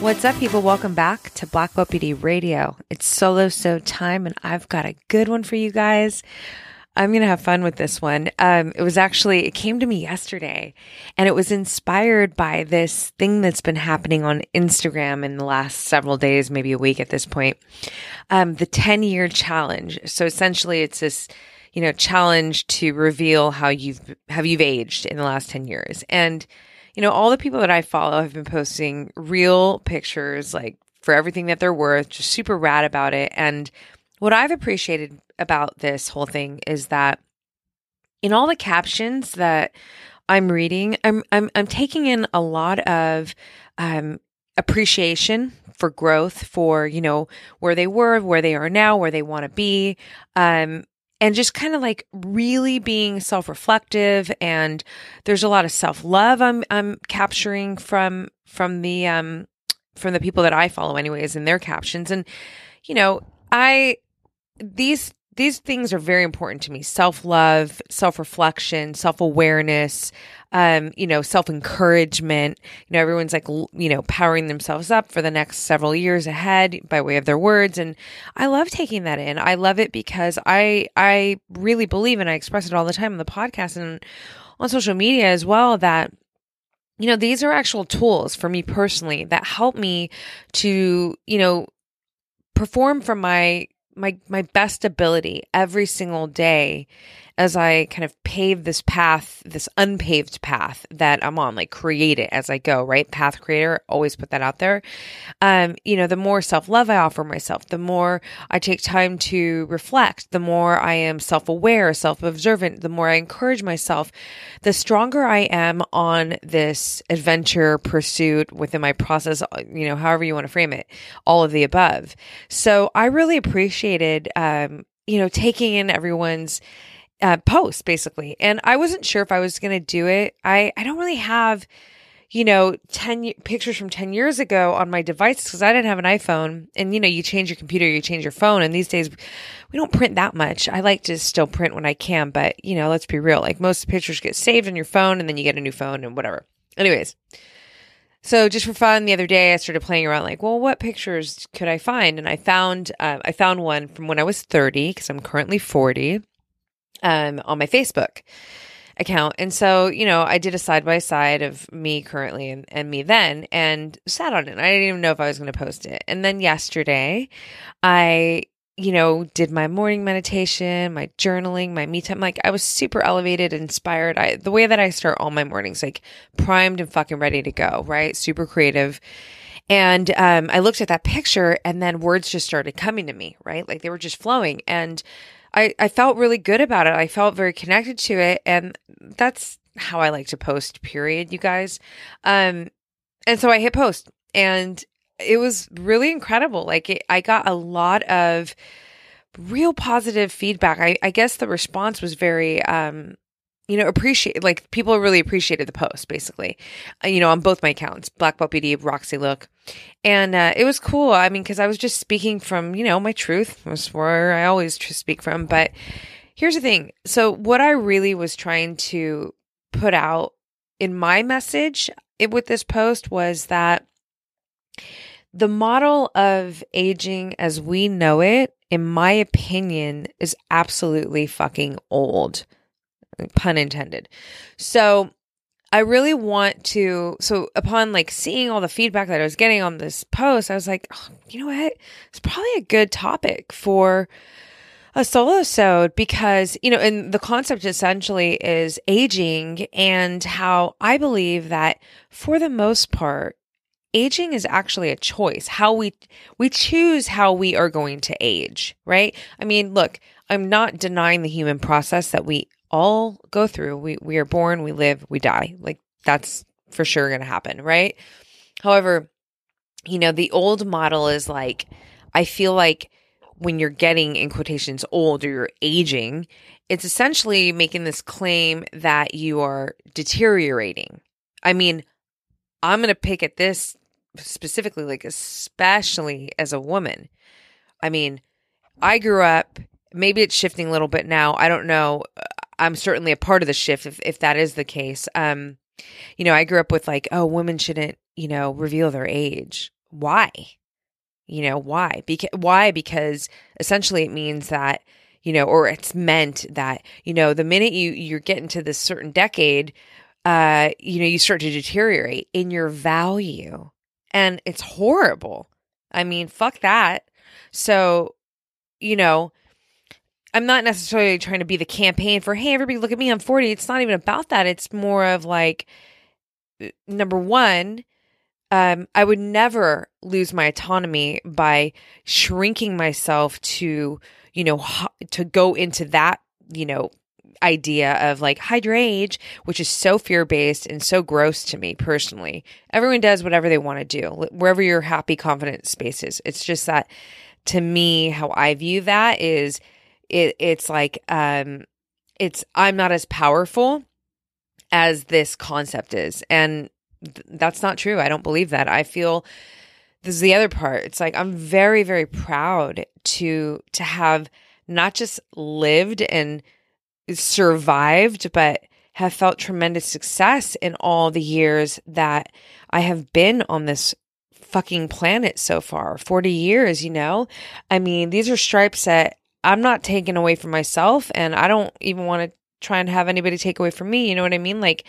What's up, people? Welcome back to Black Beauty Radio. It's solo so time, and I've got a good one for you guys. I'm going to have fun with this one. Um, it was actually, it came to me yesterday, and it was inspired by this thing that's been happening on Instagram in the last several days, maybe a week at this point. Um, the 10 year challenge. So essentially, it's this you know challenge to reveal how you've how you've aged in the last 10 years and you know, all the people that I follow have been posting real pictures, like for everything that they're worth, just super rad about it. And what I've appreciated about this whole thing is that in all the captions that I'm reading, I'm I'm I'm taking in a lot of um, appreciation for growth, for you know where they were, where they are now, where they want to be, um, and just kind of like really being self-reflective and there's a lot of self-love I'm I'm capturing from from the um from the people that I follow anyways in their captions. And you know I these these things are very important to me. Self-love self-reflection self-awareness um, you know, self encouragement. You know, everyone's like, you know, powering themselves up for the next several years ahead by way of their words. And I love taking that in. I love it because I, I really believe, and I express it all the time on the podcast and on social media as well, that you know, these are actual tools for me personally that help me to, you know, perform from my my my best ability every single day as I kind of pave this path, this unpaved path that I'm on, like create it as I go, right? Path creator, always put that out there. Um, you know, the more self love I offer myself, the more I take time to reflect, the more I am self aware, self observant, the more I encourage myself, the stronger I am on this adventure pursuit within my process, you know, however you want to frame it, all of the above. So I really appreciated, um, you know, taking in everyone's uh, post basically. And I wasn't sure if I was going to do it. I, I don't really have, you know, 10 pictures from 10 years ago on my device because I didn't have an iPhone. And, you know, you change your computer, you change your phone. And these days we don't print that much. I like to still print when I can, but, you know, let's be real. Like most pictures get saved on your phone and then you get a new phone and whatever. Anyways. So just for fun, the other day I started playing around, like, well, what pictures could I find? And I found, uh, I found one from when I was 30 because I'm currently 40 um, on my Facebook account. And so, you know, I did a side by side of me currently and, and me then and sat on it. I didn't even know if I was going to post it. And then yesterday, I, you know, did my morning meditation, my journaling, my me time. Like I was super elevated, inspired. I the way that I start all my mornings, like primed and fucking ready to go, right? Super creative. And um, I looked at that picture and then words just started coming to me, right? Like they were just flowing. And I, I felt really good about it. I felt very connected to it. And that's how I like to post, period, you guys. Um, and so I hit post and it was really incredible. Like it, I got a lot of real positive feedback. I, I guess the response was very, um, you know, appreciate like people really appreciated the post basically, uh, you know, on both my accounts, Black Beauty, Roxy Look, and uh, it was cool. I mean, because I was just speaking from you know my truth. Was where I always speak from. But here's the thing: so what I really was trying to put out in my message with this post was that the model of aging as we know it, in my opinion, is absolutely fucking old pun intended. So I really want to. So upon like seeing all the feedback that I was getting on this post, I was like, oh, you know what? It's probably a good topic for a solo because you know, and the concept essentially is aging and how I believe that for the most part, aging is actually a choice. How we we choose how we are going to age, right? I mean, look, I'm not denying the human process that we all go through. We we are born, we live, we die. Like that's for sure going to happen, right? However, you know, the old model is like I feel like when you're getting in quotations old or you're aging, it's essentially making this claim that you are deteriorating. I mean, I'm going to pick at this specifically, like, especially as a woman. I mean, I grew up, maybe it's shifting a little bit now. I don't know. I'm certainly a part of the shift if, if that is the case. Um, you know, I grew up with like, oh, women shouldn't, you know, reveal their age. Why? You know, why? Because why? Because essentially it means that, you know, or it's meant that, you know, the minute you you're getting to this certain decade, uh, you know, you start to deteriorate in your value. And it's horrible. I mean, fuck that. So, you know, I'm not necessarily trying to be the campaign for, hey, everybody, look at me, I'm 40. It's not even about that. It's more of like, number one, um, I would never lose my autonomy by shrinking myself to, you know, to go into that, you know, idea of like your age, which is so fear based and so gross to me personally. Everyone does whatever they want to do, wherever your happy, confident space is. It's just that to me, how I view that is it, it's like, um, it's, I'm not as powerful as this concept is. And th- that's not true. I don't believe that. I feel this is the other part. It's like, I'm very, very proud to, to have not just lived and survived, but have felt tremendous success in all the years that I have been on this fucking planet so far 40 years, you know? I mean, these are stripes that I'm not taking away from myself, and I don't even want to try and have anybody take away from me. You know what I mean? Like,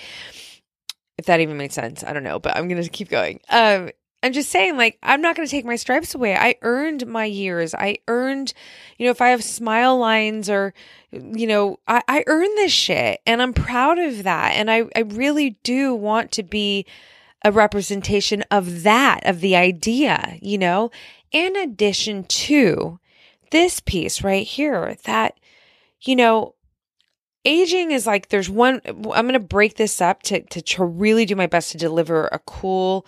if that even made sense, I don't know, but I'm going to keep going. Um, I'm just saying, like, I'm not going to take my stripes away. I earned my years. I earned, you know, if I have smile lines or, you know, I, I earned this shit and I'm proud of that. And I, I really do want to be a representation of that, of the idea, you know, in addition to this piece right here that, you know, aging is like there's one, I'm going to break this up to, to, to really do my best to deliver a cool,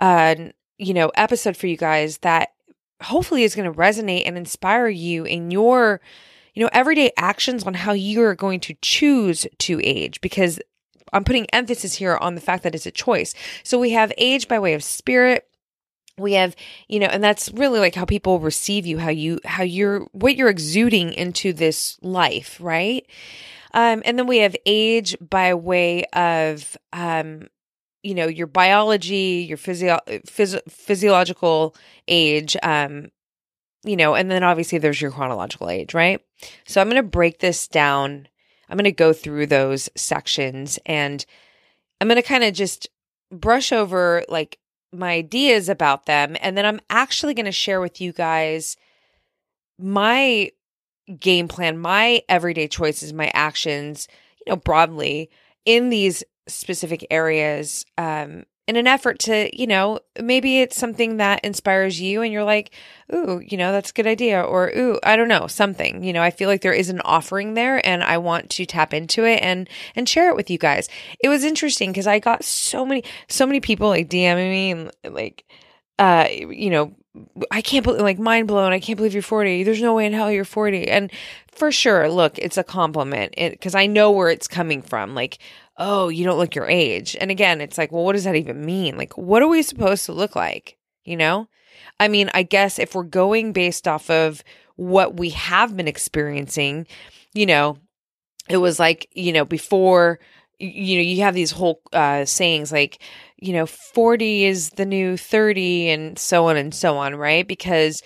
uh, you know, episode for you guys that hopefully is going to resonate and inspire you in your, you know, everyday actions on how you're going to choose to age because I'm putting emphasis here on the fact that it's a choice. So we have age by way of spirit, we have you know and that's really like how people receive you how you how you're what you're exuding into this life right? Um and then we have age by way of um you know your biology your physio- phys- physiological age um you know and then obviously there's your chronological age right? So i'm going to break this down. I'm going to go through those sections and i'm going to kind of just brush over like my ideas about them and then i'm actually going to share with you guys my game plan my everyday choices my actions you know broadly in these specific areas um, in an effort to, you know, maybe it's something that inspires you and you're like, ooh, you know, that's a good idea. Or, ooh, I don't know, something. You know, I feel like there is an offering there and I want to tap into it and and share it with you guys. It was interesting because I got so many, so many people like DMing me and like uh, you know, I can't believe, like, mind blown. I can't believe you're 40. There's no way in hell you're 40. And for sure, look, it's a compliment because I know where it's coming from. Like, oh, you don't look your age. And again, it's like, well, what does that even mean? Like, what are we supposed to look like? You know? I mean, I guess if we're going based off of what we have been experiencing, you know, it was like, you know, before, you know, you have these whole uh, sayings like, you know, 40 is the new 30 and so on and so on, right? Because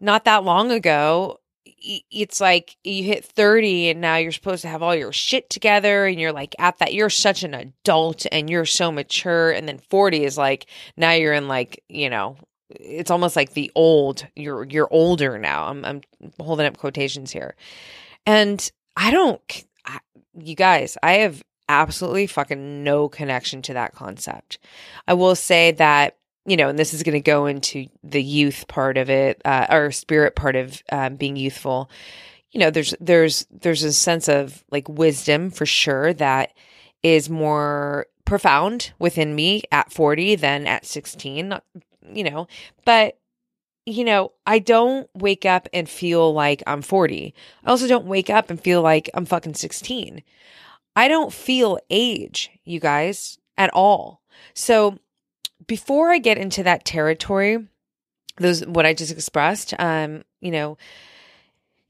not that long ago, it's like you hit 30 and now you're supposed to have all your shit together and you're like at that you're such an adult and you're so mature and then 40 is like now you're in like you know it's almost like the old you're you're older now i'm i'm holding up quotations here and i don't I, you guys i have absolutely fucking no connection to that concept i will say that you know, and this is going to go into the youth part of it, uh, or spirit part of um, being youthful. You know, there's there's there's a sense of like wisdom for sure that is more profound within me at 40 than at 16. You know, but you know, I don't wake up and feel like I'm 40. I also don't wake up and feel like I'm fucking 16. I don't feel age, you guys, at all. So before I get into that territory, those what I just expressed, um, you know,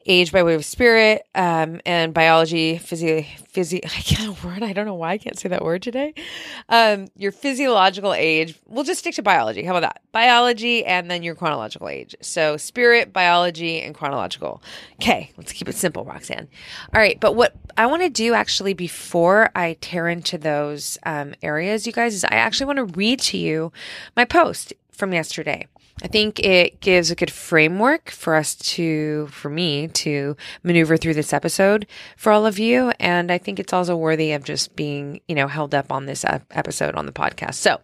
age by way of spirit, um, and biology, physio, physio, I can't word. I don't know why I can't say that word today. Um, your physiological age. We'll just stick to biology. How about that? Biology and then your chronological age. So spirit, biology, and chronological. Okay, let's keep it simple, Roxanne. All right, but what I want to do actually before I tear into those um, areas, you guys, is I actually want to read to you my post from yesterday. I think it gives a good framework for us to, for me to maneuver through this episode for all of you. And I think it's also worthy of just being, you know, held up on this episode on the podcast. So,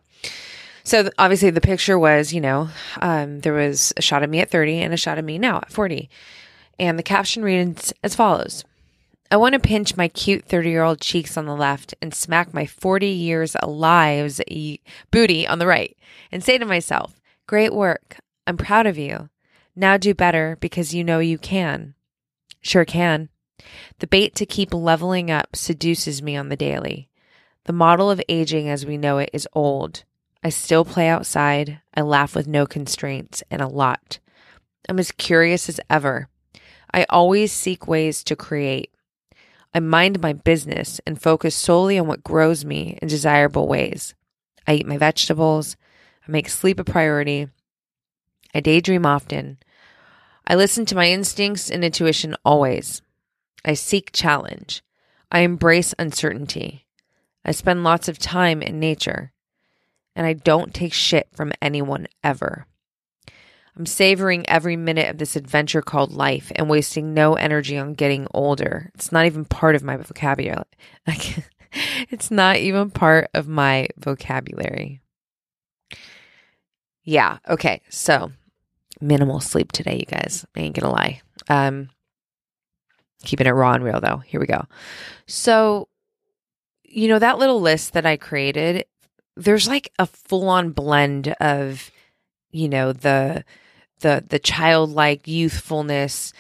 so obviously the picture was, you know, um, there was a shot of me at 30 and a shot of me now at 40. And the caption reads as follows. I want to pinch my cute 30 year old cheeks on the left and smack my 40 years alive's booty on the right and say to myself, Great work. I'm proud of you. Now do better because you know you can. Sure can. The bait to keep leveling up seduces me on the daily. The model of aging as we know it is old. I still play outside. I laugh with no constraints and a lot. I'm as curious as ever. I always seek ways to create. I mind my business and focus solely on what grows me in desirable ways. I eat my vegetables. Make sleep a priority. I daydream often. I listen to my instincts and intuition always. I seek challenge. I embrace uncertainty. I spend lots of time in nature. And I don't take shit from anyone ever. I'm savoring every minute of this adventure called life and wasting no energy on getting older. It's not even part of my vocabulary. it's not even part of my vocabulary. Yeah. Okay. So minimal sleep today, you guys. I ain't gonna lie. Um, keeping it raw and real though. Here we go. So, you know, that little list that I created, there's like a full on blend of, you know, the, the, the childlike youthfulness.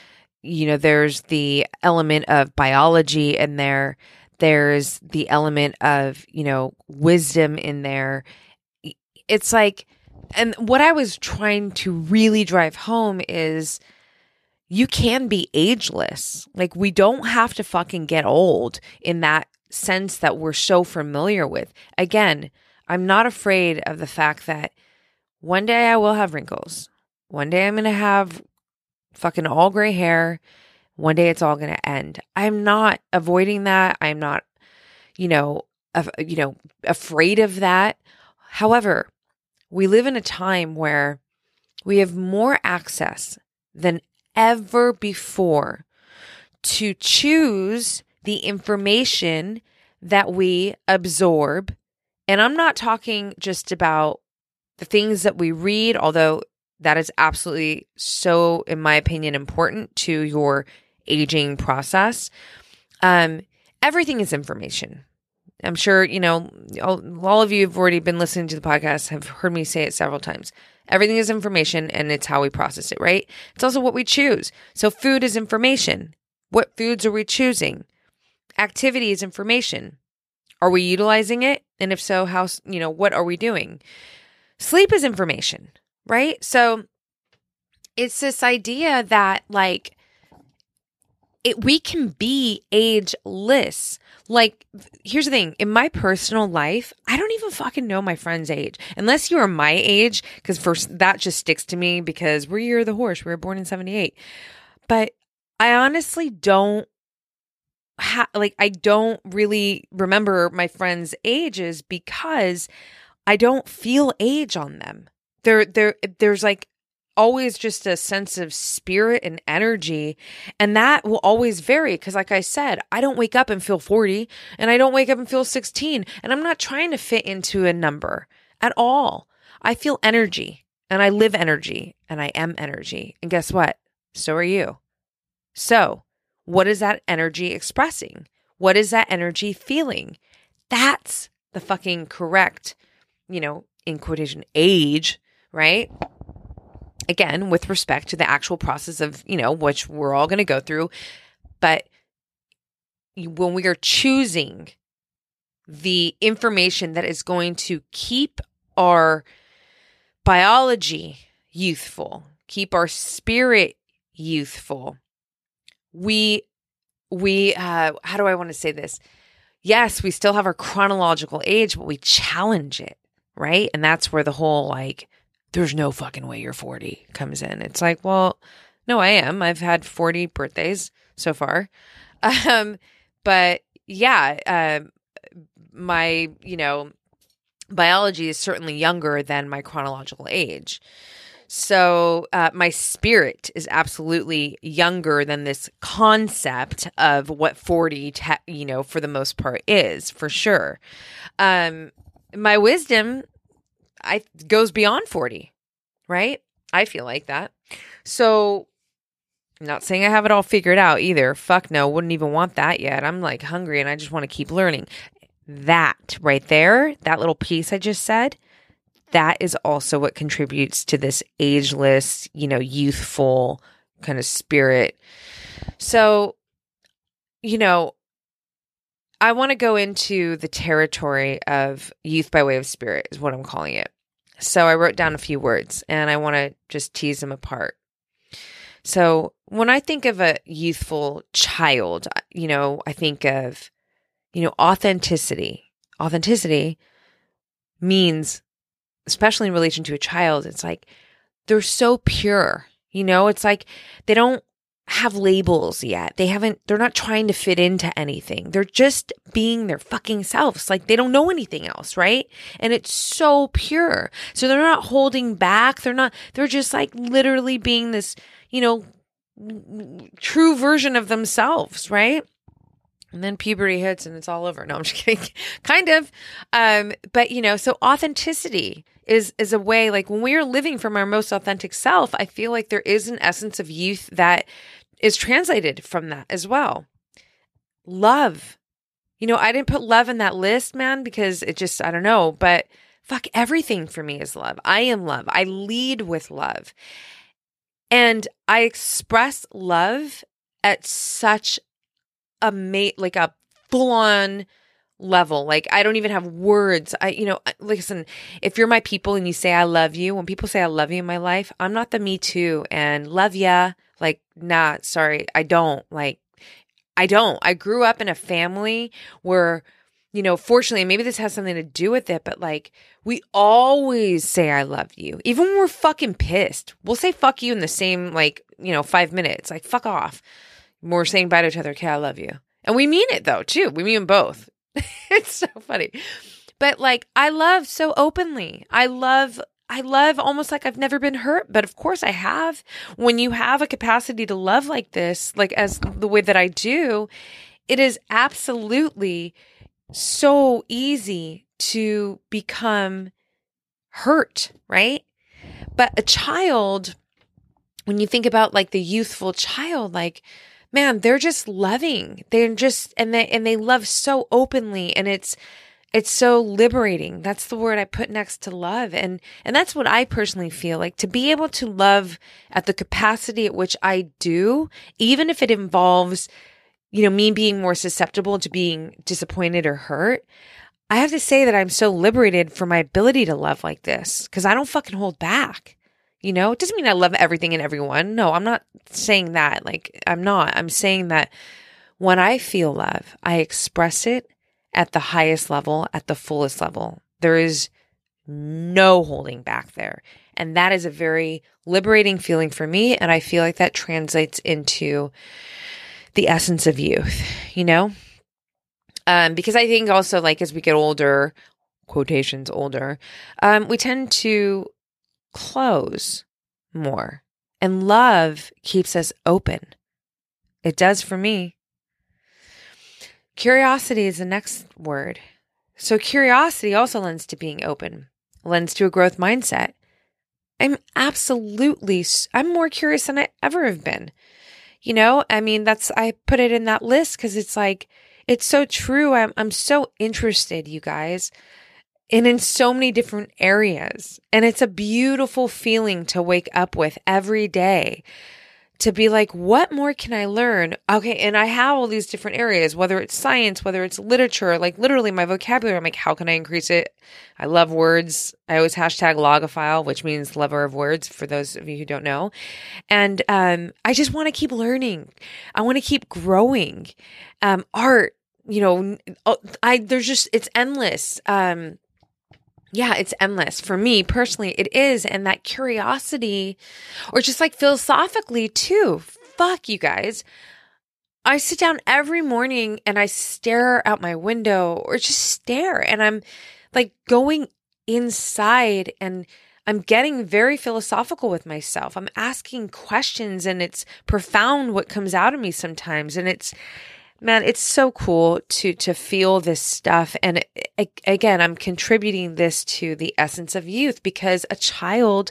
You know, there's the element of biology in there. There's the element of, you know, wisdom in there. It's like, and what I was trying to really drive home is you can be ageless. Like we don't have to fucking get old in that sense that we're so familiar with. Again, I'm not afraid of the fact that one day I will have wrinkles. One day I'm going to have fucking all gray hair. One day it's all going to end. I'm not avoiding that. I'm not, you know, af- you know, afraid of that. However, we live in a time where we have more access than ever before to choose the information that we absorb. And I'm not talking just about the things that we read, although that is absolutely so, in my opinion, important to your aging process. Um, everything is information. I'm sure, you know, all, all of you have already been listening to the podcast, have heard me say it several times. Everything is information and it's how we process it, right? It's also what we choose. So, food is information. What foods are we choosing? Activity is information. Are we utilizing it? And if so, how, you know, what are we doing? Sleep is information, right? So, it's this idea that, like, it, we can be ageless. Like, here's the thing in my personal life, I don't even fucking know my friend's age unless you are my age, because first that just sticks to me because we're year of the horse. We were born in 78. But I honestly don't ha- like, I don't really remember my friends' ages because I don't feel age on them. There, there, there's like always just a sense of spirit and energy. And that will always vary because, like I said, I don't wake up and feel 40 and I don't wake up and feel 16. And I'm not trying to fit into a number at all. I feel energy and I live energy and I am energy. And guess what? So are you. So, what is that energy expressing? What is that energy feeling? That's the fucking correct, you know, in quotation, age, right? Again, with respect to the actual process of, you know, which we're all going to go through. But when we are choosing the information that is going to keep our biology youthful, keep our spirit youthful, we, we, uh, how do I want to say this? Yes, we still have our chronological age, but we challenge it, right? And that's where the whole like, there's no fucking way you're 40 comes in. It's like, well, no, I am. I've had 40 birthdays so far. Um, but yeah, uh, my, you know, biology is certainly younger than my chronological age. So uh, my spirit is absolutely younger than this concept of what 40, te- you know, for the most part is for sure. Um, my wisdom I goes beyond 40, right? I feel like that. So I'm not saying I have it all figured out either. Fuck no, wouldn't even want that yet. I'm like hungry and I just want to keep learning. That right there, that little piece I just said, that is also what contributes to this ageless, you know, youthful kind of spirit. So, you know, I want to go into the territory of youth by way of spirit, is what I'm calling it. So I wrote down a few words and I want to just tease them apart. So when I think of a youthful child, you know, I think of, you know, authenticity. Authenticity means, especially in relation to a child, it's like they're so pure. You know, it's like they don't have labels yet. They haven't, they're not trying to fit into anything. They're just being their fucking selves. Like they don't know anything else, right? And it's so pure. So they're not holding back. They're not, they're just like literally being this, you know, true version of themselves, right? And then puberty hits and it's all over. No, I'm just kidding. kind of. Um, but you know, so authenticity is is a way like when we are living from our most authentic self, I feel like there is an essence of youth that is translated from that as well. Love. You know, I didn't put love in that list, man, because it just, I don't know, but fuck, everything for me is love. I am love. I lead with love. And I express love at such a mate, like a full on level. Like I don't even have words. I, you know, listen, if you're my people and you say I love you, when people say I love you in my life, I'm not the me too and love ya. Like, nah, sorry, I don't. Like, I don't. I grew up in a family where, you know, fortunately, maybe this has something to do with it, but like, we always say, I love you. Even when we're fucking pissed, we'll say fuck you in the same, like, you know, five minutes. Like, fuck off. We're saying bye to each other, okay, I love you. And we mean it though, too. We mean both. it's so funny. But like, I love so openly. I love I love almost like I've never been hurt, but of course I have. When you have a capacity to love like this, like as the way that I do, it is absolutely so easy to become hurt, right? But a child, when you think about like the youthful child, like, man, they're just loving. They're just, and they, and they love so openly. And it's, it's so liberating. That's the word I put next to love. And, and that's what I personally feel like to be able to love at the capacity at which I do, even if it involves, you know, me being more susceptible to being disappointed or hurt. I have to say that I'm so liberated for my ability to love like this because I don't fucking hold back. You know, it doesn't mean I love everything and everyone. No, I'm not saying that. Like, I'm not. I'm saying that when I feel love, I express it at the highest level, at the fullest level. There is no holding back there. And that is a very liberating feeling for me. And I feel like that translates into the essence of youth, you know? Um, because I think also, like, as we get older, quotations older, um, we tend to close more. And love keeps us open. It does for me. Curiosity is the next word. So, curiosity also lends to being open, lends to a growth mindset. I'm absolutely, I'm more curious than I ever have been. You know, I mean, that's, I put it in that list because it's like, it's so true. I'm, I'm so interested, you guys. and in so many different areas. And it's a beautiful feeling to wake up with every day to be like, what more can I learn? Okay. And I have all these different areas, whether it's science, whether it's literature, like literally my vocabulary. I'm like, how can I increase it? I love words. I always hashtag logophile, which means lover of words for those of you who don't know. And, um, I just want to keep learning. I want to keep growing. Um, art, you know, oh, I, there's just, it's endless. Um, yeah, it's endless. For me personally, it is. And that curiosity, or just like philosophically too, fuck you guys. I sit down every morning and I stare out my window or just stare and I'm like going inside and I'm getting very philosophical with myself. I'm asking questions and it's profound what comes out of me sometimes. And it's, man it's so cool to to feel this stuff. And again i'm contributing this to the essence of youth because a child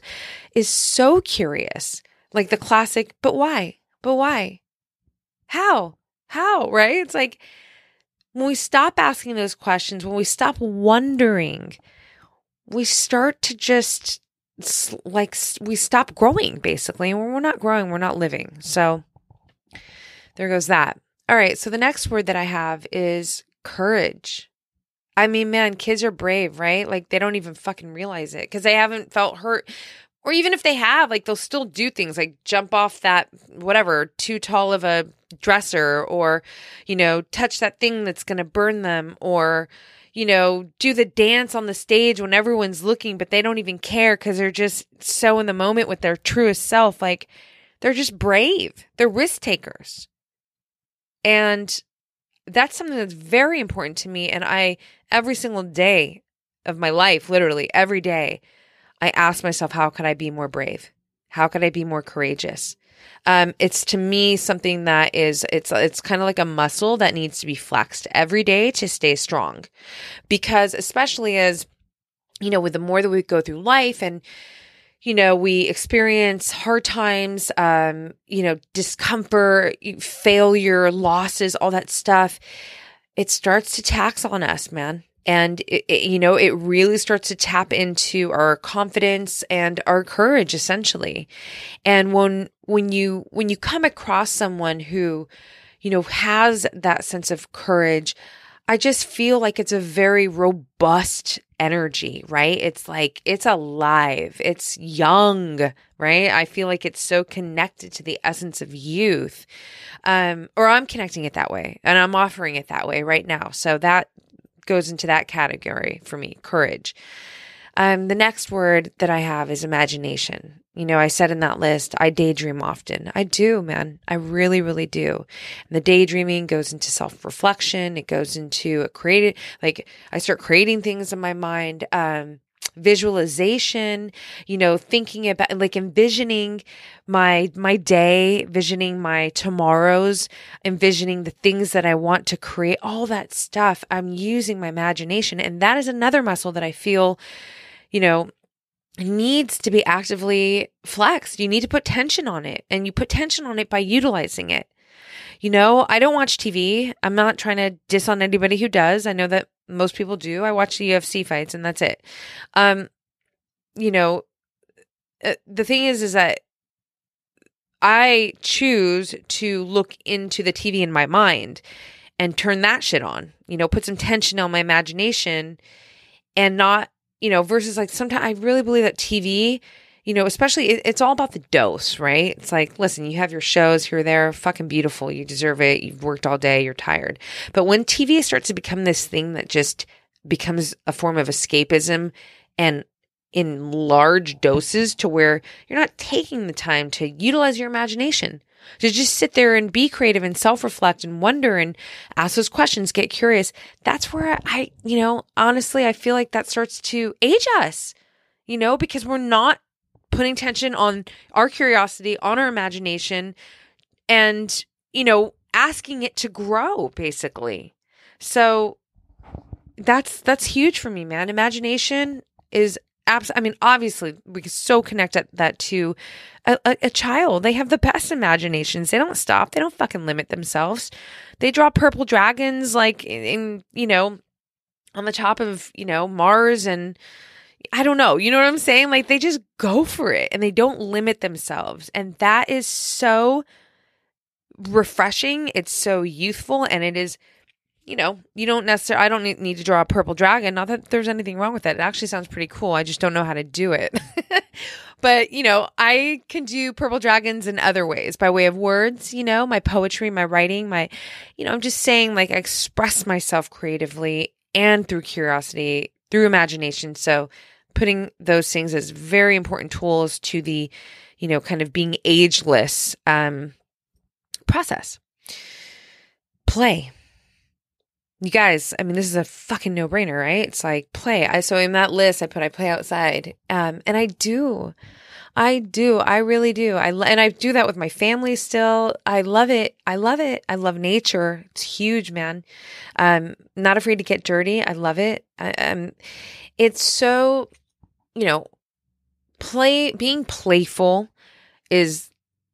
is so curious like the classic but why? But why? How? How? Right? It's like when we stop asking those questions when we stop wondering we start to just like we stop growing basically. And when we're not growing we're not living. So there goes that all right. So the next word that I have is courage. I mean, man, kids are brave, right? Like they don't even fucking realize it because they haven't felt hurt. Or even if they have, like they'll still do things like jump off that, whatever, too tall of a dresser or, you know, touch that thing that's going to burn them or, you know, do the dance on the stage when everyone's looking, but they don't even care because they're just so in the moment with their truest self. Like they're just brave, they're risk takers. And that's something that's very important to me. And I, every single day of my life, literally every day, I ask myself, how could I be more brave? How could I be more courageous? Um, it's to me something that is it's it's kind of like a muscle that needs to be flexed every day to stay strong, because especially as you know, with the more that we go through life and you know, we experience hard times, um, you know, discomfort, failure, losses, all that stuff. It starts to tax on us, man. And, it, it, you know, it really starts to tap into our confidence and our courage, essentially. And when, when you, when you come across someone who, you know, has that sense of courage, I just feel like it's a very robust energy, right? It's like it's alive, it's young, right? I feel like it's so connected to the essence of youth. Um, or I'm connecting it that way and I'm offering it that way right now. So that goes into that category for me, courage. Um, the next word that I have is imagination. You know, I said in that list, I daydream often. I do, man. I really, really do. And the daydreaming goes into self reflection. It goes into creating, like, I start creating things in my mind. Um, visualization you know thinking about like envisioning my my day visioning my tomorrows envisioning the things that i want to create all that stuff i'm using my imagination and that is another muscle that i feel you know, needs to be actively flexed. You need to put tension on it, and you put tension on it by utilizing it. You know, I don't watch TV. I'm not trying to diss on anybody who does. I know that most people do. I watch the UFC fights, and that's it. Um, you know, uh, the thing is, is that I choose to look into the TV in my mind and turn that shit on. You know, put some tension on my imagination and not you know, versus like sometimes I really believe that TV, you know, especially it, it's all about the dose, right? It's like, listen, you have your shows here, there, fucking beautiful. You deserve it. You've worked all day. You're tired. But when TV starts to become this thing that just becomes a form of escapism and in large doses to where you're not taking the time to utilize your imagination to just sit there and be creative and self reflect and wonder and ask those questions, get curious. That's where I, you know, honestly, I feel like that starts to age us, you know, because we're not putting tension on our curiosity, on our imagination, and, you know, asking it to grow basically. So that's that's huge for me, man. Imagination is abs- I mean, obviously, we can so connect that to a, a, a, child. They have the best imaginations. They don't stop. They don't fucking limit themselves. They draw purple dragons like in, in you know on the top of, you know, Mars and I don't know. You know what I'm saying? Like they just go for it and they don't limit themselves. And that is so refreshing. It's so youthful and it is you know, you don't necessarily, I don't need, to draw a purple dragon. Not that there's anything wrong with that. It actually sounds pretty cool. I just don't know how to do it. but, you know, I can do purple dragons in other ways by way of words, you know, my poetry, my writing, my, you know, I'm just saying like I express myself creatively and through curiosity, through imagination. So putting those things as very important tools to the, you know, kind of being ageless um, process. Play you guys, I mean, this is a fucking no brainer, right? It's like play. I so in that list, I put I play outside, um, and I do, I do, I really do. I and I do that with my family still. I love it. I love it. I love nature. It's huge, man. Um, not afraid to get dirty. I love it. I, um, it's so, you know, play being playful is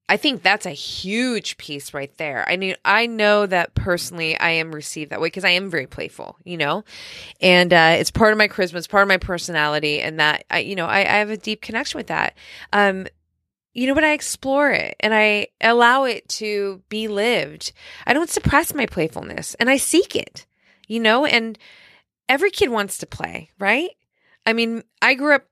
I think that's a huge piece right there. I mean, I know that personally I am received that way because I am very playful, you know, and uh, it's part of my charisma, it's part of my personality, and that I, you know, I, I have a deep connection with that. Um, you know, but I explore it and I allow it to be lived. I don't suppress my playfulness and I seek it, you know, and every kid wants to play, right? I mean, I grew up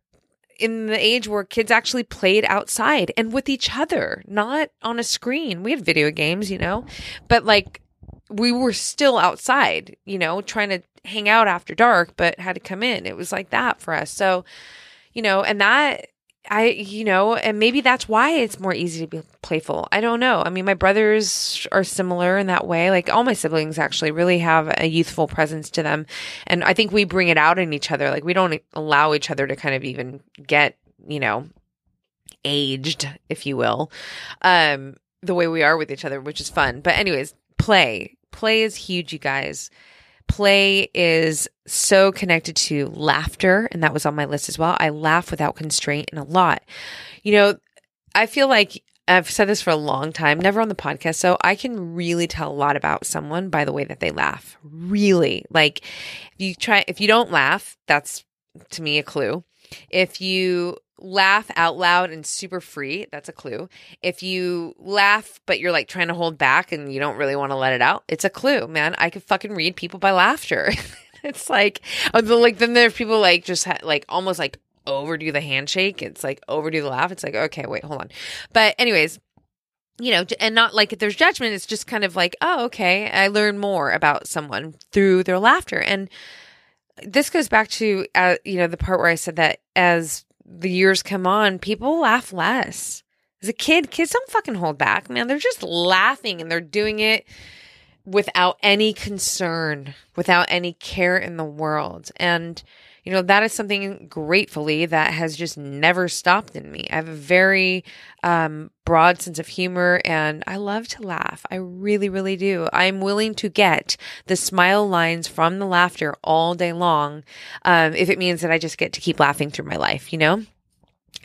in the age where kids actually played outside and with each other, not on a screen. We had video games, you know, but like we were still outside, you know, trying to hang out after dark, but had to come in. It was like that for us. So, you know, and that I, you know, and maybe that's why it's more easy to be playful. I don't know. I mean, my brothers are similar in that way. Like all my siblings actually really have a youthful presence to them. And I think we bring it out in each other. Like we don't allow each other to kind of even get, you know, aged, if you will, um, the way we are with each other, which is fun. But, anyways, play. Play is huge, you guys. Play is so connected to laughter, and that was on my list as well. I laugh without constraint and a lot. You know, I feel like I've said this for a long time, never on the podcast. So I can really tell a lot about someone by the way that they laugh. Really. Like if you try, if you don't laugh, that's to me a clue. If you laugh out loud and super free, that's a clue. If you laugh, but you're like trying to hold back and you don't really want to let it out, it's a clue, man. I could fucking read people by laughter. it's like, uh, like then there's people like just ha- like almost like overdo the handshake. It's like overdo the laugh. It's like, okay, wait, hold on. But anyways, you know, and not like there's judgment, it's just kind of like, oh, okay, I learn more about someone through their laughter. And this goes back to, uh, you know, the part where I said that as the years come on, people laugh less. As a kid, kids don't fucking hold back, man. They're just laughing and they're doing it without any concern, without any care in the world. And, you know, that is something gratefully that has just never stopped in me. I have a very um, broad sense of humor and I love to laugh. I really, really do. I'm willing to get the smile lines from the laughter all day long um, if it means that I just get to keep laughing through my life, you know?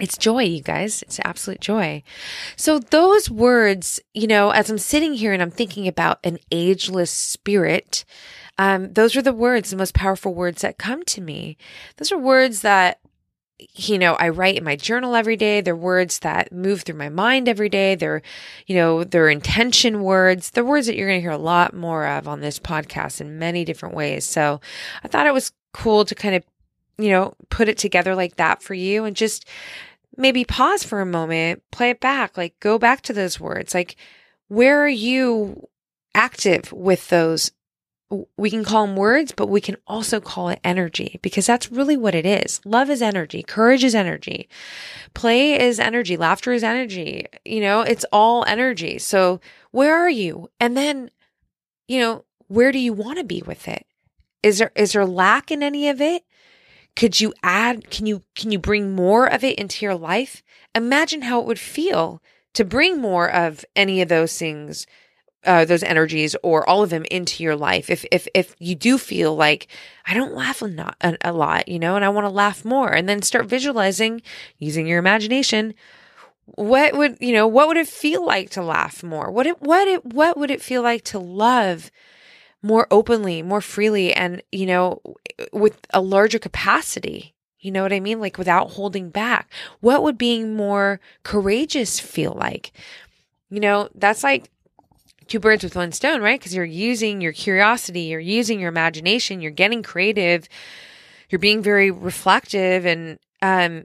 It's joy, you guys. It's absolute joy. So those words, you know, as I'm sitting here and I'm thinking about an ageless spirit, um, those are the words, the most powerful words that come to me. Those are words that, you know, I write in my journal every day. They're words that move through my mind every day. They're, you know, they're intention words. They're words that you're going to hear a lot more of on this podcast in many different ways. So I thought it was cool to kind of, you know, put it together like that for you and just maybe pause for a moment, play it back, like go back to those words. Like, where are you active with those we can call them words, but we can also call it energy because that's really what it is. Love is energy. Courage is energy. Play is energy. Laughter is energy. You know, it's all energy. So where are you? And then, you know, where do you want to be with it? Is there, is there lack in any of it? Could you add, can you, can you bring more of it into your life? Imagine how it would feel to bring more of any of those things uh, those energies or all of them into your life. If if if you do feel like I don't laugh a, not, a, a lot, you know, and I want to laugh more, and then start visualizing using your imagination. What would you know? What would it feel like to laugh more? What it what it what would it feel like to love more openly, more freely, and, you know, with a larger capacity. You know what I mean? Like without holding back. What would being more courageous feel like? You know, that's like two birds with one stone, right? Because you're using your curiosity, you're using your imagination, you're getting creative, you're being very reflective, and, um,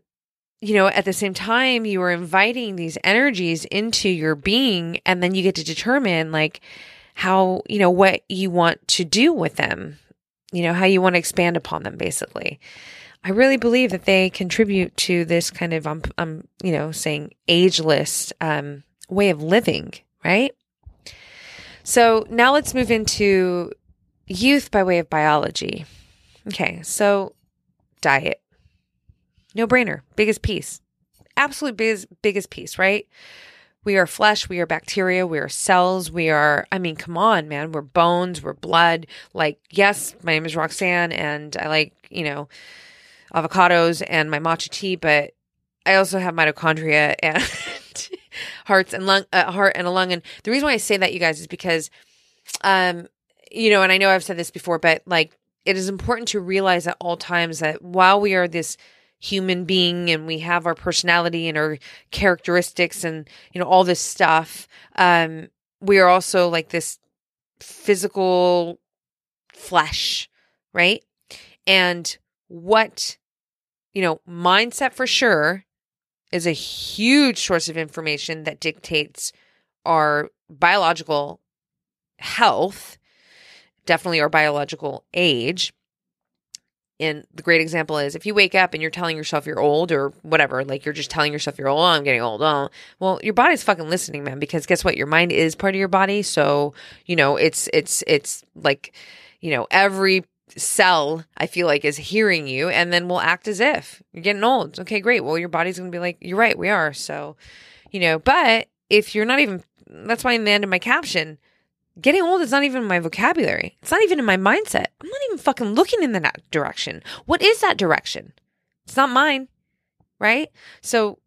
you know, at the same time, you are inviting these energies into your being, and then you get to determine, like, how, you know, what you want to do with them, you know, how you want to expand upon them, basically. I really believe that they contribute to this kind of, um, um you know, saying ageless um, way of living, right? So now let's move into youth by way of biology. Okay, so diet. No brainer. Biggest piece. Absolute biggest, biggest piece, right? We are flesh, we are bacteria, we are cells, we are, I mean, come on, man. We're bones, we're blood. Like, yes, my name is Roxanne and I like, you know, avocados and my matcha tea, but I also have mitochondria and hearts and lung, uh, heart and a lung. And the reason why I say that, you guys, is because, um, you know, and I know I've said this before, but like, it is important to realize at all times that while we are this human being and we have our personality and our characteristics and you know all this stuff um we are also like this physical flesh right and what you know mindset for sure is a huge source of information that dictates our biological health definitely our biological age and the great example is if you wake up and you're telling yourself you're old or whatever, like you're just telling yourself you're old, oh, I'm getting old. Oh, well, your body's fucking listening, man, because guess what? Your mind is part of your body. So, you know, it's, it's, it's like, you know, every cell I feel like is hearing you and then will act as if you're getting old. Okay, great. Well, your body's going to be like, you're right, we are. So, you know, but if you're not even, that's why in the end of my caption, Getting old is not even in my vocabulary. It's not even in my mindset. I'm not even fucking looking in that direction. What is that direction? It's not mine, right? So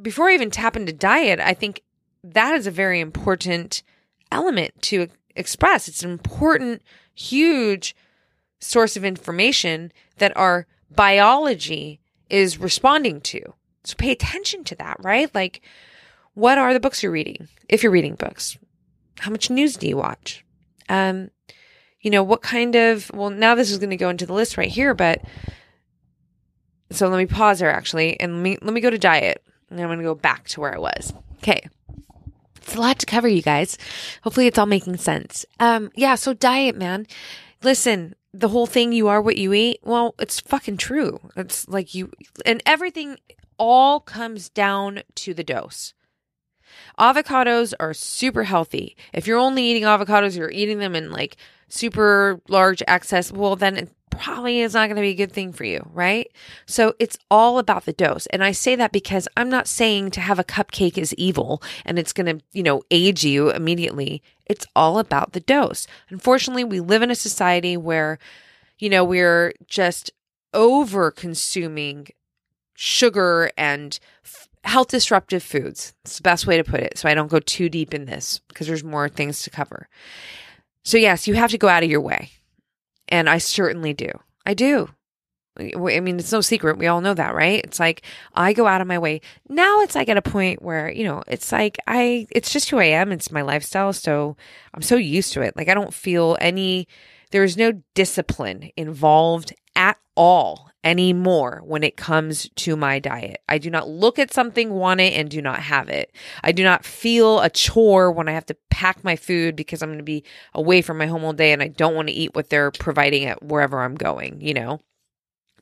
before I even tap into diet, I think that is a very important element to express. It's an important, huge source of information that our biology is responding to. So pay attention to that, right? Like, what are the books you're reading? If you're reading books, how much news do you watch? Um, you know, what kind of, well, now this is going to go into the list right here, but so let me pause there actually and let me, let me go to diet and I'm going to go back to where I was. Okay. It's a lot to cover, you guys. Hopefully it's all making sense. Um, yeah. So diet, man. Listen, the whole thing, you are what you eat. Well, it's fucking true. It's like you, and everything all comes down to the dose. Avocados are super healthy. If you're only eating avocados, you're eating them in like super large excess, well, then probably is not going to be a good thing for you, right? So it's all about the dose. And I say that because I'm not saying to have a cupcake is evil and it's going to, you know, age you immediately. It's all about the dose. Unfortunately, we live in a society where, you know, we're just over consuming sugar and health disruptive foods. It's the best way to put it. So I don't go too deep in this because there's more things to cover. So, yes, you have to go out of your way. And I certainly do. I do. I mean, it's no secret. We all know that, right? It's like I go out of my way. Now it's like at a point where, you know, it's like I, it's just who I am. It's my lifestyle. So I'm so used to it. Like I don't feel any, there's no discipline involved at all anymore when it comes to my diet. I do not look at something, want it, and do not have it. I do not feel a chore when I have to pack my food because I'm going to be away from my home all day and I don't want to eat what they're providing at wherever I'm going, you know?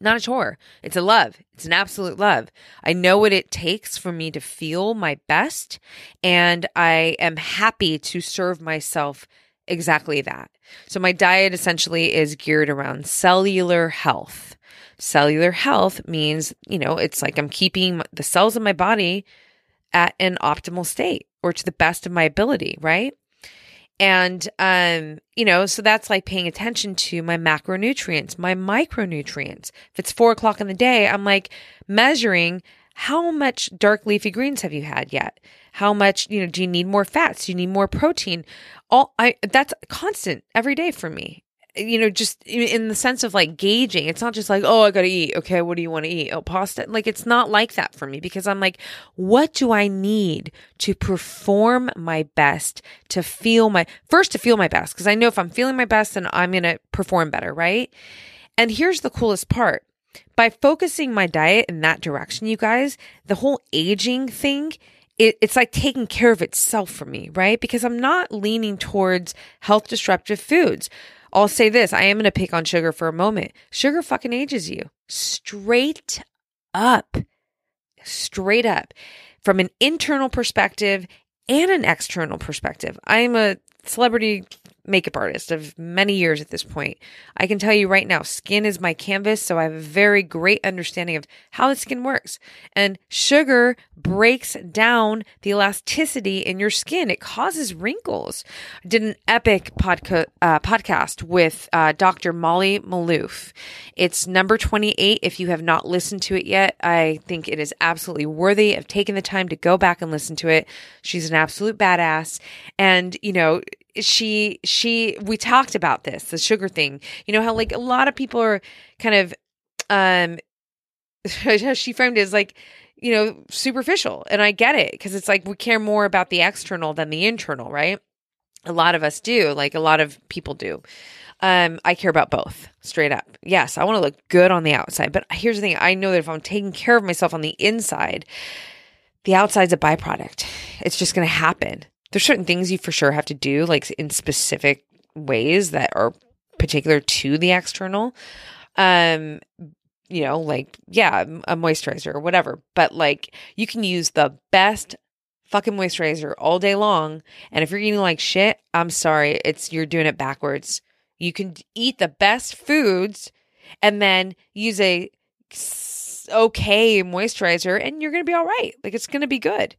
Not a chore. It's a love. It's an absolute love. I know what it takes for me to feel my best, and I am happy to serve myself exactly that. So, my diet essentially is geared around cellular health. Cellular health means, you know, it's like I'm keeping the cells in my body at an optimal state or to the best of my ability, right? And, um, you know, so that's like paying attention to my macronutrients, my micronutrients. If it's four o'clock in the day, I'm like measuring how much dark leafy greens have you had yet? How much, you know, do you need more fats? Do you need more protein? All I that's constant every day for me you know, just in the sense of like gauging. It's not just like, oh, I got to eat. Okay, what do you want to eat? Oh, pasta. Like, it's not like that for me because I'm like, what do I need to perform my best, to feel my, first to feel my best? Because I know if I'm feeling my best, then I'm going to perform better, right? And here's the coolest part by focusing my diet in that direction, you guys, the whole aging thing, it's like taking care of itself for me, right? Because I'm not leaning towards health disruptive foods. I'll say this I am going to pick on sugar for a moment. Sugar fucking ages you straight up. Straight up. From an internal perspective and an external perspective. I am a celebrity makeup artist of many years at this point. I can tell you right now, skin is my canvas, so I have a very great understanding of how the skin works. And sugar breaks down the elasticity in your skin. It causes wrinkles. I did an epic podca- uh, podcast with uh, Dr. Molly Maloof. It's number 28. If you have not listened to it yet, I think it is absolutely worthy of taking the time to go back and listen to it. She's an absolute badass. And, you know, she she we talked about this the sugar thing. You know how like a lot of people are kind of um how she framed it as like you know superficial and i get it because it's like we care more about the external than the internal right? A lot of us do like a lot of people do. Um i care about both straight up. Yes i want to look good on the outside but here's the thing i know that if i'm taking care of myself on the inside the outside's a byproduct. It's just going to happen there's certain things you for sure have to do, like in specific ways that are particular to the external. Um, you know, like, yeah, a moisturizer or whatever. But like, you can use the best fucking moisturizer all day long. And if you're eating like shit, I'm sorry, it's you're doing it backwards. You can eat the best foods and then use a okay moisturizer and you're going to be all right. Like it's going to be good.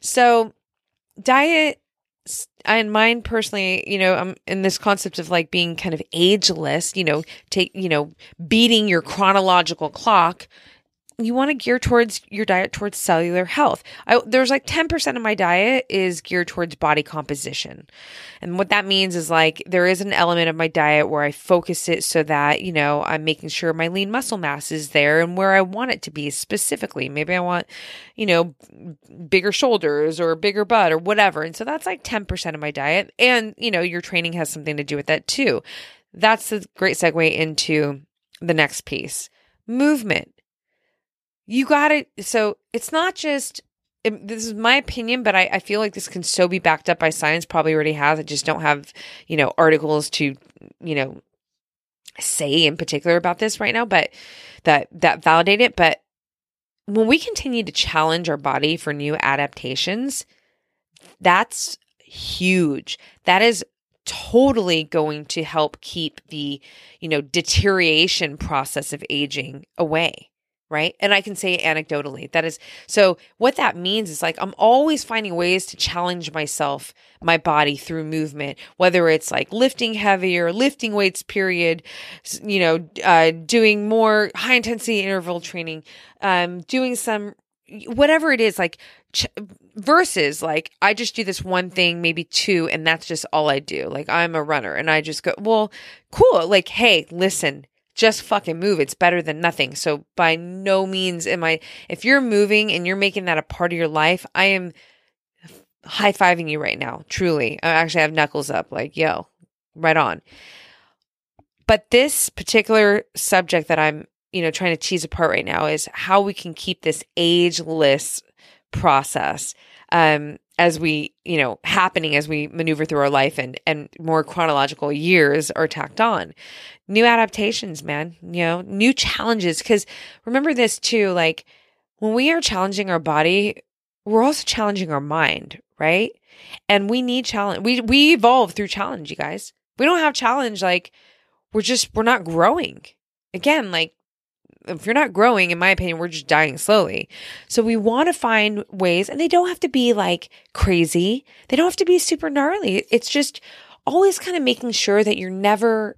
So diet and mine personally, you know, I'm in this concept of like being kind of ageless, you know, take, you know, beating your chronological clock you want to gear towards your diet towards cellular health. I, there's like 10% of my diet is geared towards body composition. And what that means is like there is an element of my diet where I focus it so that, you know, I'm making sure my lean muscle mass is there and where I want it to be specifically. Maybe I want, you know, bigger shoulders or bigger butt or whatever. And so that's like 10% of my diet. And, you know, your training has something to do with that too. That's a great segue into the next piece movement you got it. So it's not just, it, this is my opinion, but I, I feel like this can so be backed up by science, probably already has. I just don't have, you know, articles to, you know, say in particular about this right now, but that, that validate it. But when we continue to challenge our body for new adaptations, that's huge. That is totally going to help keep the, you know, deterioration process of aging away right? And I can say anecdotally. That is so what that means is like I'm always finding ways to challenge myself, my body through movement, whether it's like lifting heavier, lifting weights, period, you know, uh, doing more high intensity interval training, um, doing some whatever it is like ch- versus like I just do this one thing, maybe two, and that's just all I do. Like I'm a runner and I just go, well, cool. Like, hey, listen, just fucking move. It's better than nothing. So by no means am I if you're moving and you're making that a part of your life, I am high fiving you right now. Truly. Uh, I actually have knuckles up, like, yo, right on. But this particular subject that I'm, you know, trying to tease apart right now is how we can keep this ageless process. Um, as we, you know, happening as we maneuver through our life and and more chronological years are tacked on. New adaptations, man, you know, new challenges cuz remember this too, like when we are challenging our body, we're also challenging our mind, right? And we need challenge. We we evolve through challenge, you guys. We don't have challenge like we're just we're not growing. Again, like if you're not growing, in my opinion, we're just dying slowly. So we want to find ways, and they don't have to be like crazy. They don't have to be super gnarly. It's just always kind of making sure that you're never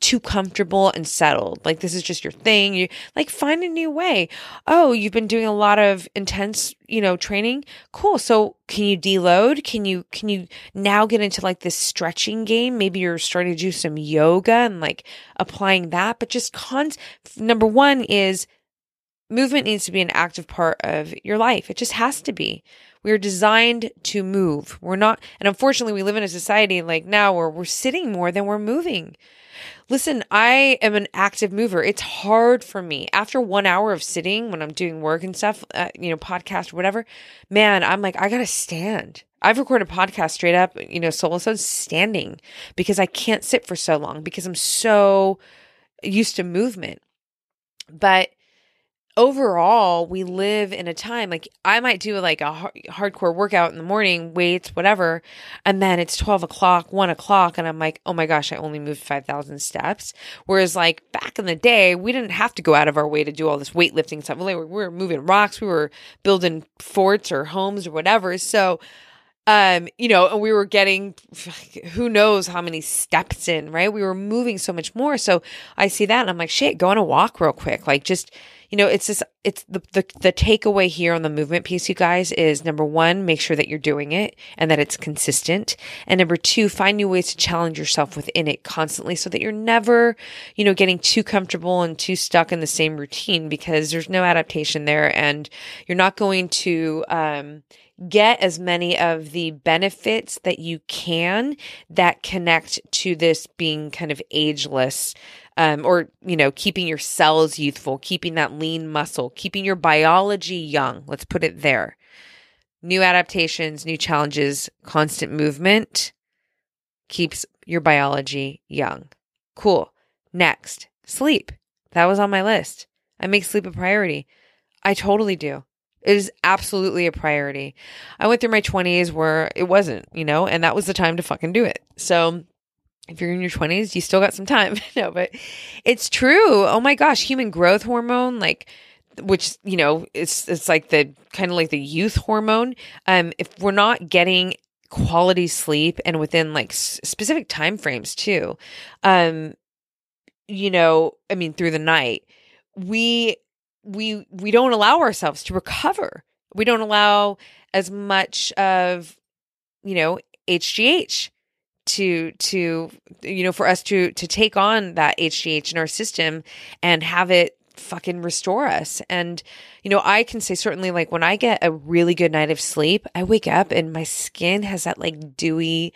too comfortable and settled. Like this is just your thing. You like find a new way. Oh, you've been doing a lot of intense, you know, training. Cool. So can you deload? Can you can you now get into like this stretching game? Maybe you're starting to do some yoga and like applying that, but just cons number 1 is movement needs to be an active part of your life. It just has to be. We're designed to move. We're not, and unfortunately, we live in a society like now where we're sitting more than we're moving. Listen, I am an active mover. It's hard for me after one hour of sitting when I'm doing work and stuff, uh, you know, podcast or whatever. Man, I'm like, I gotta stand. I've recorded podcast straight up, you know, solo episodes standing because I can't sit for so long because I'm so used to movement. But overall we live in a time like i might do like a hard, hardcore workout in the morning weights whatever and then it's 12 o'clock 1 o'clock and i'm like oh my gosh i only moved 5000 steps whereas like back in the day we didn't have to go out of our way to do all this weightlifting stuff we were, we were moving rocks we were building forts or homes or whatever so um, you know, and we were getting who knows how many steps in, right? We were moving so much more. So I see that and I'm like, shit, go on a walk real quick. Like just you know, it's just it's the, the the takeaway here on the movement piece, you guys, is number one, make sure that you're doing it and that it's consistent. And number two, find new ways to challenge yourself within it constantly so that you're never, you know, getting too comfortable and too stuck in the same routine because there's no adaptation there and you're not going to um get as many of the benefits that you can that connect to this being kind of ageless um, or you know keeping your cells youthful keeping that lean muscle keeping your biology young. Let's put it there. New adaptations new challenges constant movement keeps your biology young. Cool. Next sleep. That was on my list. I make sleep a priority. I totally do. It is absolutely a priority. I went through my 20s where it wasn't, you know, and that was the time to fucking do it. So if you're in your 20s, you still got some time. no, but it's true. Oh my gosh, human growth hormone, like, which you know it's it's like the kind of like the youth hormone um if we're not getting quality sleep and within like s- specific time frames too um you know i mean through the night we we we don't allow ourselves to recover. We don't allow as much of you know HGH to to you know for us to to take on that HGH in our system and have it fucking restore us. And you know, I can say certainly like when I get a really good night of sleep, I wake up and my skin has that like dewy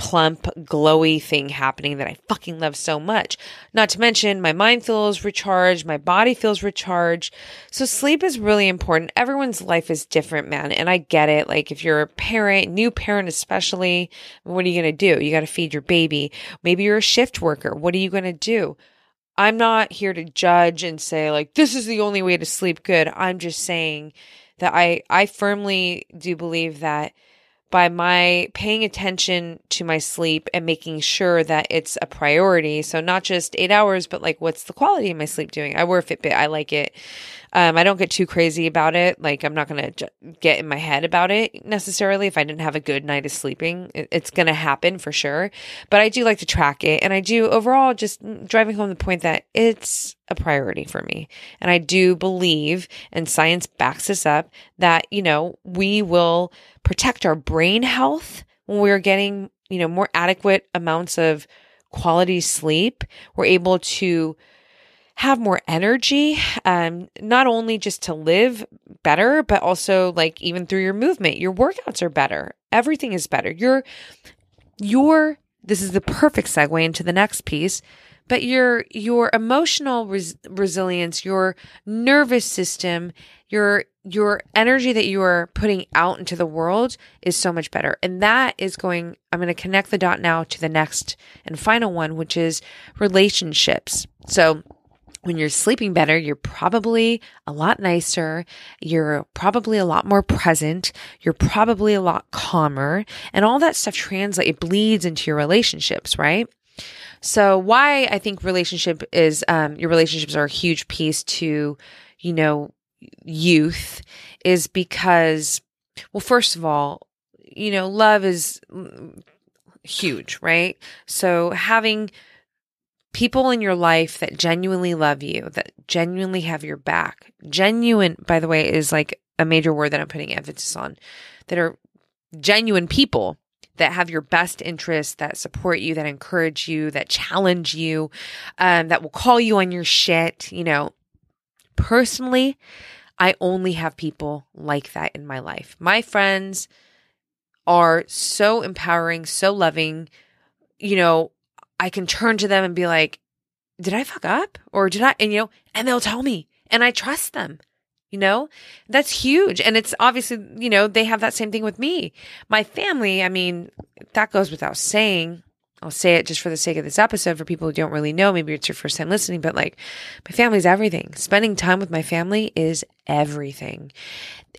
plump, glowy thing happening that I fucking love so much. Not to mention, my mind feels recharged, my body feels recharged. So, sleep is really important. Everyone's life is different, man. And I get it. Like, if you're a parent, new parent especially, what are you going to do? You got to feed your baby. Maybe you're a shift worker. What are you going to do? I'm not here to judge and say, like, this is the only way to sleep good. I'm just saying that I, I firmly do believe that by my paying attention to my sleep and making sure that it's a priority. So not just eight hours, but like what's the quality of my sleep doing? I wear a Fitbit. I like it. Um, I don't get too crazy about it. Like I'm not going to j- get in my head about it necessarily. If I didn't have a good night of sleeping, it, it's going to happen for sure. But I do like to track it. And I do overall just driving home the point that it's a priority for me. And I do believe, and science backs this up, that, you know, we will protect our brain health when we're getting, you know, more adequate amounts of quality sleep. We're able to have more energy, um, not only just to live better, but also like even through your movement, your workouts are better. Everything is better. Your, your, this is the perfect segue into the next piece, but your, your emotional res- resilience, your nervous system, your, your energy that you are putting out into the world is so much better. And that is going, I'm going to connect the dot now to the next and final one, which is relationships. So, when you're sleeping better, you're probably a lot nicer. You're probably a lot more present. You're probably a lot calmer and all that stuff translates, it bleeds into your relationships, right? So why I think relationship is, um, your relationships are a huge piece to, you know, youth is because, well, first of all, you know, love is huge, right? So having people in your life that genuinely love you, that genuinely have your back. Genuine, by the way, is like a major word that I'm putting emphasis on, that are genuine people that have your best interests, that support you, that encourage you, that challenge you, um, that will call you on your shit. You know, personally, I only have people like that in my life. My friends are so empowering, so loving. You know, I can turn to them and be like, did I fuck up? Or did I, and you know, and they'll tell me and I trust them. You know, that's huge. And it's obviously, you know, they have that same thing with me. My family, I mean, that goes without saying. I'll say it just for the sake of this episode for people who don't really know. Maybe it's your first time listening, but like my family's everything. Spending time with my family is everything.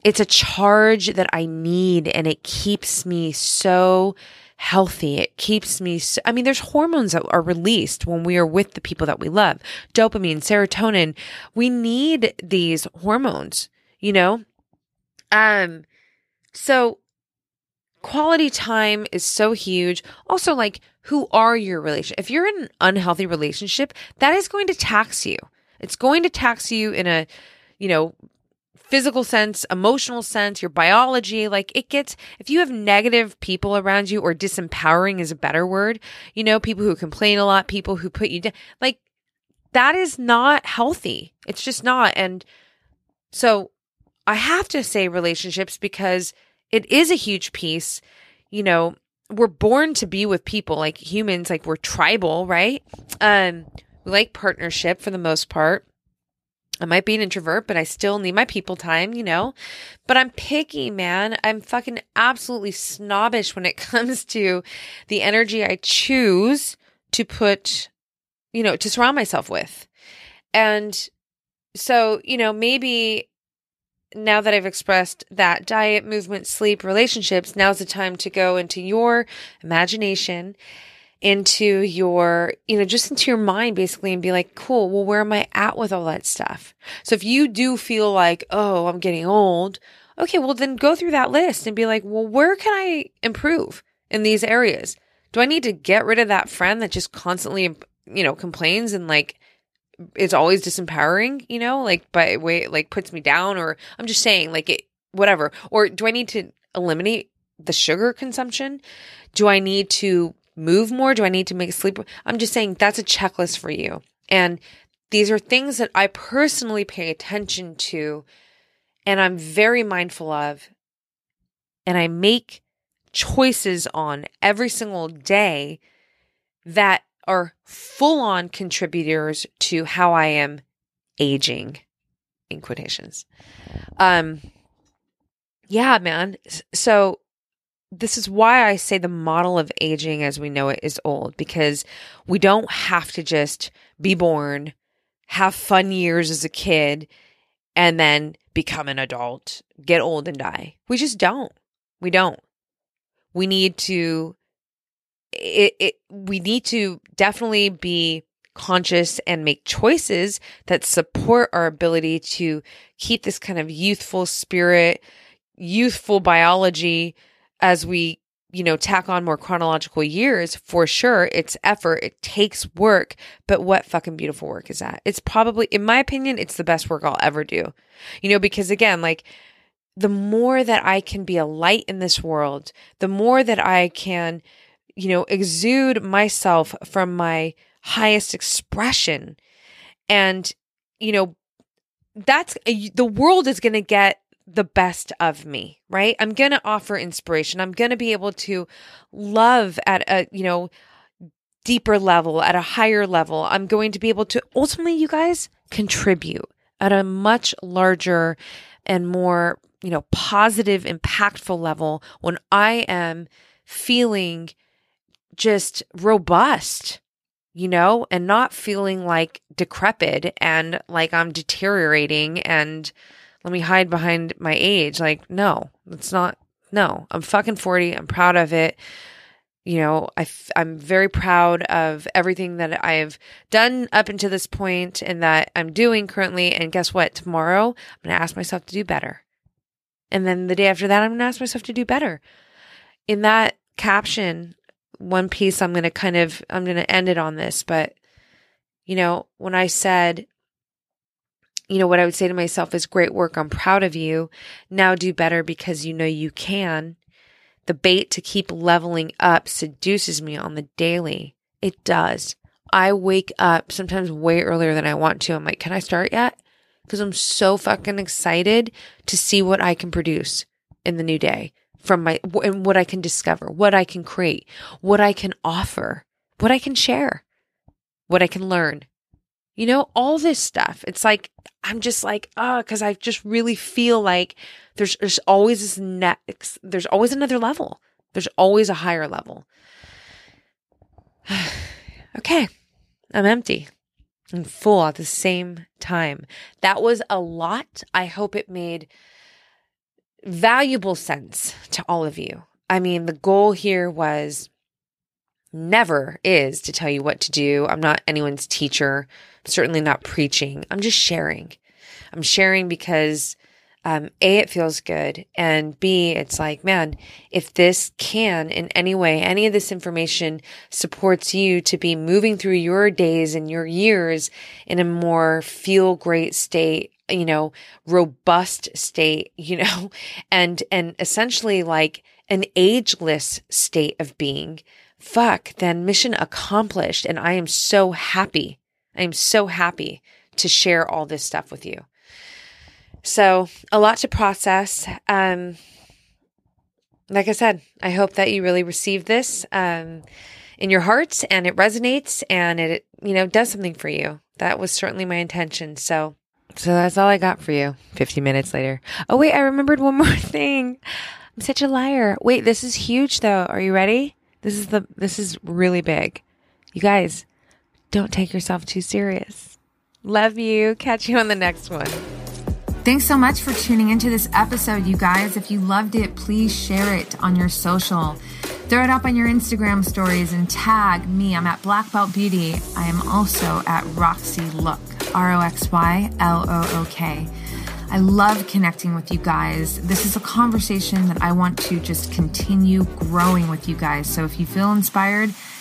It's a charge that I need and it keeps me so healthy. It keeps me, so, I mean, there's hormones that are released when we are with the people that we love dopamine, serotonin. We need these hormones, you know? Um, so quality time is so huge. Also, like, who are your relation? If you're in an unhealthy relationship, that is going to tax you. It's going to tax you in a, you know, physical sense, emotional sense, your biology. Like it gets, if you have negative people around you, or disempowering is a better word, you know, people who complain a lot, people who put you down, like that is not healthy. It's just not. And so I have to say relationships because it is a huge piece. You know, we're born to be with people like humans, like we're tribal, right? Um, we like partnership for the most part. I might be an introvert, but I still need my people time, you know? But I'm picky, man. I'm fucking absolutely snobbish when it comes to the energy I choose to put, you know, to surround myself with. And so, you know, maybe now that I've expressed that diet, movement, sleep, relationships, now's the time to go into your imagination into your, you know, just into your mind basically and be like, cool, well, where am I at with all that stuff? So if you do feel like, oh, I'm getting old, okay, well, then go through that list and be like, well, where can I improve in these areas? Do I need to get rid of that friend that just constantly, you know, complains and like, it's always disempowering, you know, like by way, like puts me down, or I'm just saying, like it, whatever. Or do I need to eliminate the sugar consumption? Do I need to move more? Do I need to make sleep? I'm just saying that's a checklist for you. And these are things that I personally pay attention to and I'm very mindful of. And I make choices on every single day that are full on contributors to how I am aging in quotations. Um yeah, man. So this is why I say the model of aging as we know it is old because we don't have to just be born, have fun years as a kid, and then become an adult, get old and die. We just don't. We don't. We need to it, it we need to definitely be conscious and make choices that support our ability to keep this kind of youthful spirit, youthful biology as we, you know, tack on more chronological years, for sure, it's effort, it takes work. But what fucking beautiful work is that? It's probably, in my opinion, it's the best work I'll ever do. You know, because again, like, the more that I can be a light in this world, the more that I can, you know, exude myself from my highest expression. And, you know, that's the world is going to get the best of me, right? I'm going to offer inspiration. I'm going to be able to love at a, you know, deeper level, at a higher level. I'm going to be able to ultimately, you guys, contribute at a much larger and more, you know, positive, impactful level when I am feeling just robust, you know, and not feeling like decrepit and like I'm deteriorating and, let me hide behind my age. Like, no, it's not. No, I'm fucking 40. I'm proud of it. You know, I f- I'm very proud of everything that I've done up until this point and that I'm doing currently. And guess what? Tomorrow, I'm going to ask myself to do better. And then the day after that, I'm going to ask myself to do better. In that caption, one piece, I'm going to kind of, I'm going to end it on this, but You know, when I said, you know, what I would say to myself is great work. I'm proud of you. Now do better because you know you can. The bait to keep leveling up seduces me on the daily. It does. I wake up sometimes way earlier than I want to. I'm like, can I start yet? Because I'm so fucking excited to see what I can produce in the new day from my, and what I can discover, what I can create, what I can offer, what I can share, what I can learn. You know, all this stuff. It's like, I'm just like, ah, oh, because I just really feel like there's, there's always this next, there's always another level. There's always a higher level. okay. I'm empty and full at the same time. That was a lot. I hope it made valuable sense to all of you. I mean, the goal here was never is to tell you what to do. I'm not anyone's teacher, I'm certainly not preaching. I'm just sharing. I'm sharing because um, A, it feels good. And B, it's like, man, if this can in any way, any of this information supports you to be moving through your days and your years in a more feel great state, you know, robust state, you know, and, and essentially like an ageless state of being, fuck, then mission accomplished. And I am so happy. I am so happy to share all this stuff with you. So, a lot to process. Um, like I said, I hope that you really receive this um, in your heart and it resonates and it, you know, does something for you. That was certainly my intention. So, so that's all I got for you. 50 minutes later. Oh, wait, I remembered one more thing. I'm such a liar. Wait, this is huge though. Are you ready? This is the, this is really big. You guys, don't take yourself too serious. Love you. Catch you on the next one. Thanks so much for tuning into this episode, you guys. If you loved it, please share it on your social. Throw it up on your Instagram stories and tag me. I'm at Black Belt Beauty. I am also at Roxy Look, R O X Y L O O K. I love connecting with you guys. This is a conversation that I want to just continue growing with you guys. So if you feel inspired,